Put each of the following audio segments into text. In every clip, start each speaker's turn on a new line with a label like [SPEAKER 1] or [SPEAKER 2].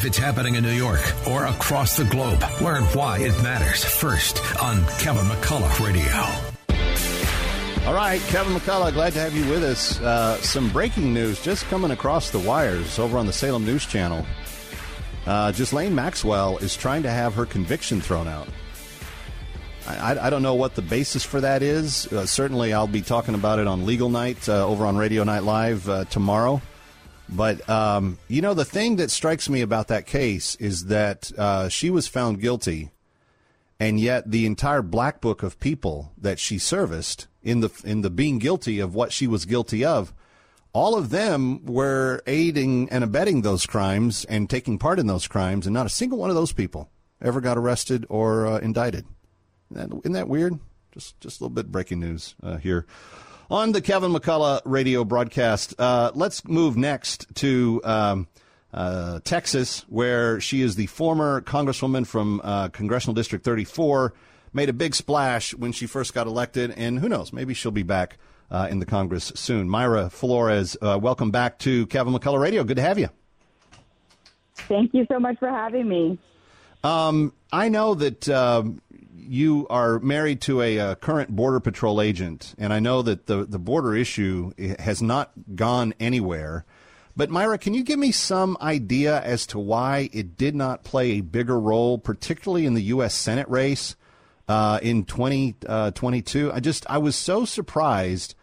[SPEAKER 1] If it's happening in New York or across the globe, learn why it matters first on Kevin McCullough Radio.
[SPEAKER 2] All right, Kevin McCullough, glad to have you with us. Uh, some breaking news just coming across the wires over on the Salem News Channel. Uh, Ghislaine Maxwell is trying to have her conviction thrown out. I, I, don't know what the basis for that is. Uh, certainly, I'll be talking about it on Legal Night uh, over on Radio Night Live uh, tomorrow. But, um, you know, the thing that strikes me about that case is that uh, she was found guilty, and yet the entire black book of people that she serviced in the, in the being guilty of what she was guilty of, all of them were aiding and abetting those crimes and taking part in those crimes, and not a single one of those people ever got arrested or uh, indicted. Isn't that, isn't that weird? Just, just a little bit breaking news uh, here on the Kevin McCullough radio broadcast. Uh, let's move next to um, uh, Texas, where she is the former congresswoman from uh, Congressional District 34. Made a big splash when she first got elected, and who knows, maybe she'll be back uh, in the Congress soon. Mayra Flores, uh, welcome back to Kevin McCullough Radio. Good to have you.
[SPEAKER 3] Thank you so much for having me.
[SPEAKER 2] Um, I know that um, you are married to a, a, current Border Patrol agent, and I know that the, the border issue has not gone anywhere. But Mayra, can you give me some idea as to why it did not play a bigger role, particularly in the U.S. Senate race uh, in 2022? Uh, I just I was so surprised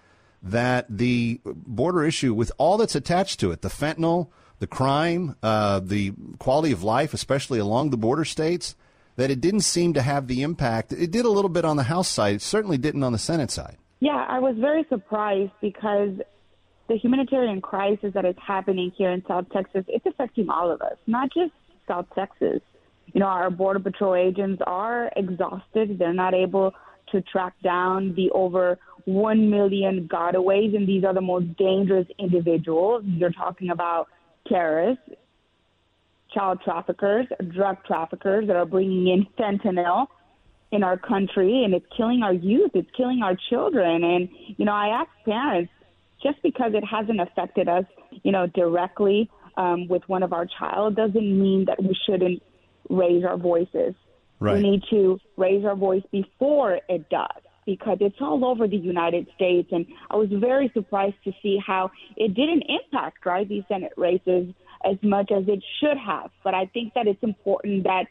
[SPEAKER 2] that the border issue, with all that's attached to it, the fentanyl, the crime, uh, the quality of life, especially along the border states that it didn't seem to have the impact. It did a little bit on the House side. It certainly didn't on the Senate side.
[SPEAKER 3] Yeah, I was very surprised because the humanitarian crisis that is happening here in South Texas, it's affecting all of us, not just South Texas. You know, our Border Patrol agents are exhausted. They're not able to track down the over 1 million gotaways, and these are the most dangerous individuals. You're talking about terrorists, child traffickers, drug traffickers that are bringing in fentanyl in our country, and it's killing our youth, it's killing our children. And, you know, I ask parents, just because it hasn't affected us, you know, directly um, with one of our child doesn't mean that we shouldn't raise our voices.
[SPEAKER 2] Right.
[SPEAKER 3] We need to raise our voice before it does because it's all over the United States. And I was very surprised to see how it didn't impact, right, these Senate races as much as it should have. But I think that it's important that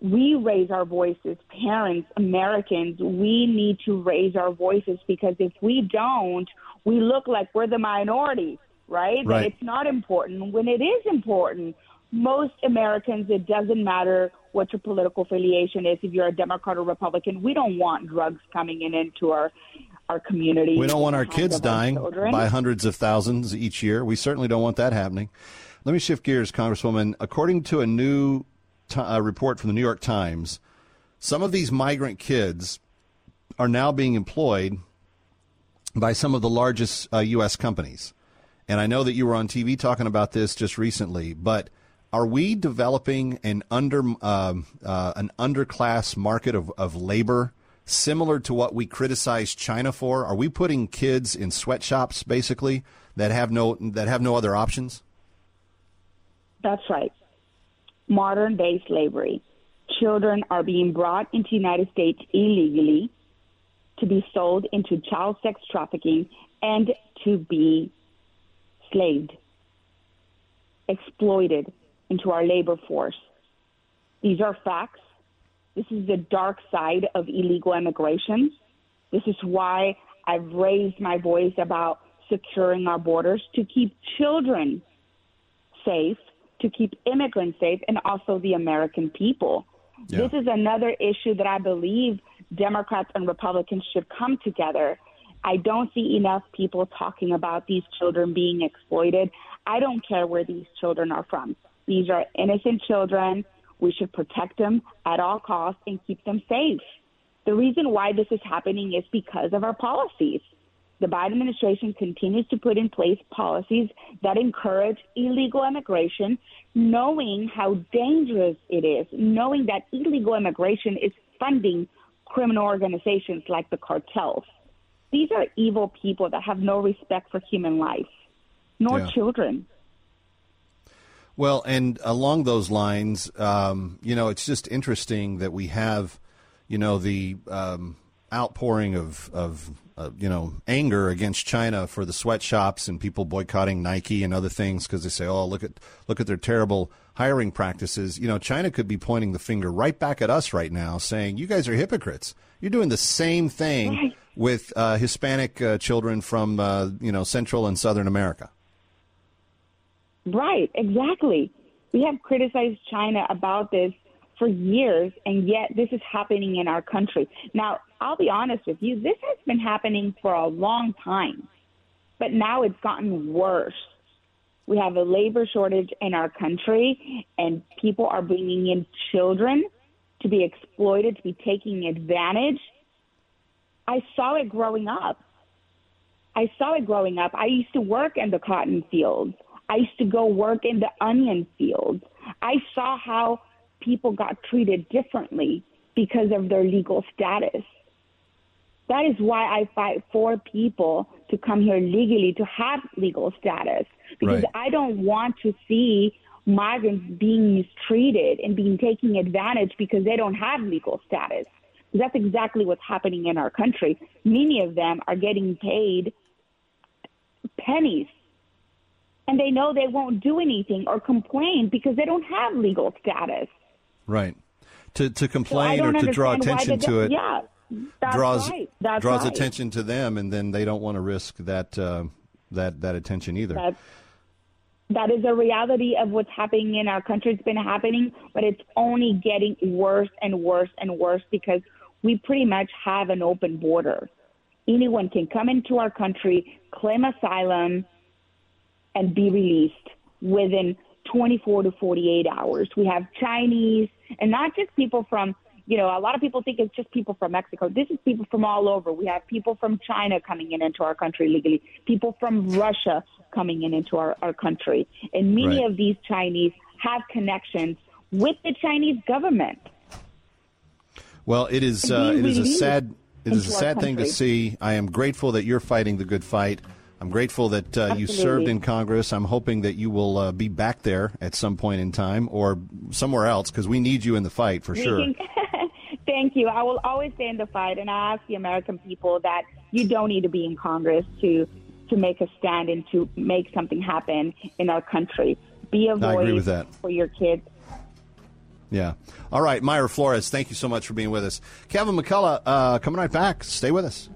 [SPEAKER 3] we raise our voices, parents, Americans, we need to raise our voices because if we don't, we look like we're the minority, right?
[SPEAKER 2] right.
[SPEAKER 3] That it's not important when it is important. Most Americans, it doesn't matter what your political affiliation is, if you're a Democrat or Republican, we don't want drugs coming in into our our community.
[SPEAKER 2] We don't want our kids dying by hundreds of thousands each year. We certainly don't want that happening. Let me shift gears, Congresswoman. According to a new t- uh, report from the New York Times, some of these migrant kids are now being employed by some of the largest uh, U.S. companies. And I know that you were on TV talking about this just recently, but are we developing an under um, uh, an underclass market of, of labor similar to what we criticize China for? Are we putting kids in sweatshops basically that have no that have no other options?
[SPEAKER 3] That's right. Modern day slavery. Children are being brought into the United States illegally to be sold into child sex trafficking and to be slaved, exploited into our labor force. These are facts. This is the dark side of illegal immigration. This is why I've raised my voice about securing our borders to keep children safe to keep immigrants safe and also the American people. Yeah. This is another issue that I believe Democrats and Republicans should come together. I don't see enough people talking about these children being exploited. I don't care where these children are from. These are innocent children. We should protect them at all costs and keep them safe. The reason why this is happening is because of our policies the Biden administration continues to put in place policies that encourage illegal immigration, knowing how dangerous it is, knowing that illegal immigration is funding criminal organizations like the cartels. These are evil people that have no respect for human life, nor yeah. children.
[SPEAKER 2] Well, and along those lines, um, you know, it's just interesting that we have, you know, the um, outpouring of, of uh, you know, anger against China for the sweatshops and people boycotting Nike and other things because they say, oh, look at look at their terrible hiring practices. You know, China could be pointing the finger right back at us right now, saying, you guys are hypocrites. You're doing the same thing
[SPEAKER 3] Right.
[SPEAKER 2] with uh, Hispanic uh, children from, uh, you know, Central and Southern America.
[SPEAKER 3] Right, exactly. We have criticized China about this for years, and yet this is happening in our country. Now, I'll be honest with you, this has been happening for a long time, but now it's gotten worse. We have a labor shortage in our country, and people are bringing in children to be exploited, to be taking advantage. I saw it growing up. I saw it growing up. I used to work in the cotton fields. I used to go work in the onion fields. I saw how people got treated differently because of their legal status. That is why I fight for people to come here legally to have legal status because
[SPEAKER 2] Right.
[SPEAKER 3] I don't want to see migrants being mistreated and being taken advantage because they don't have legal status. That's exactly what's happening in our country. Many of them are getting paid pennies and they know they won't do anything or complain because they don't have legal status.
[SPEAKER 2] Right. To to complain
[SPEAKER 3] don't
[SPEAKER 2] or to draw attention to it
[SPEAKER 3] Yeah, that's
[SPEAKER 2] draws
[SPEAKER 3] right. That's
[SPEAKER 2] draws
[SPEAKER 3] right.
[SPEAKER 2] attention to them, and then they don't want to risk that uh, that that attention either.
[SPEAKER 3] That, that is a reality of what's happening in our country. It's been happening, but it's only getting worse and worse and worse because we pretty much have an open border. Anyone can come into our country, claim asylum, and be released within 24 to 48 hours. We have Chinese, and not just people from, you know, a lot of people think it's just people from Mexico. This is people from all over. We have people from China coming in into our country legally, people from Russia coming in into our, our country. And many
[SPEAKER 2] Right.
[SPEAKER 3] of these Chinese have connections with the Chinese government.
[SPEAKER 2] Well, it is uh, it is a sad it is a sad thing to see. I am grateful that you're fighting the good fight. I'm grateful that uh, you served in Congress. I'm hoping that you will uh, be back there at some point in time or somewhere else because we need you in the fight for
[SPEAKER 3] We
[SPEAKER 2] sure.
[SPEAKER 3] can- Thank you. I will always stay in the fight, and I ask the American people that you don't need to be in Congress to to make a stand and to make something happen in our country. Be a voice
[SPEAKER 2] I agree with that.
[SPEAKER 3] for your kids.
[SPEAKER 2] Yeah. All right, Mayra Flores, thank you so much for being with us. Kevin McCullough, uh, coming right back. Stay with us.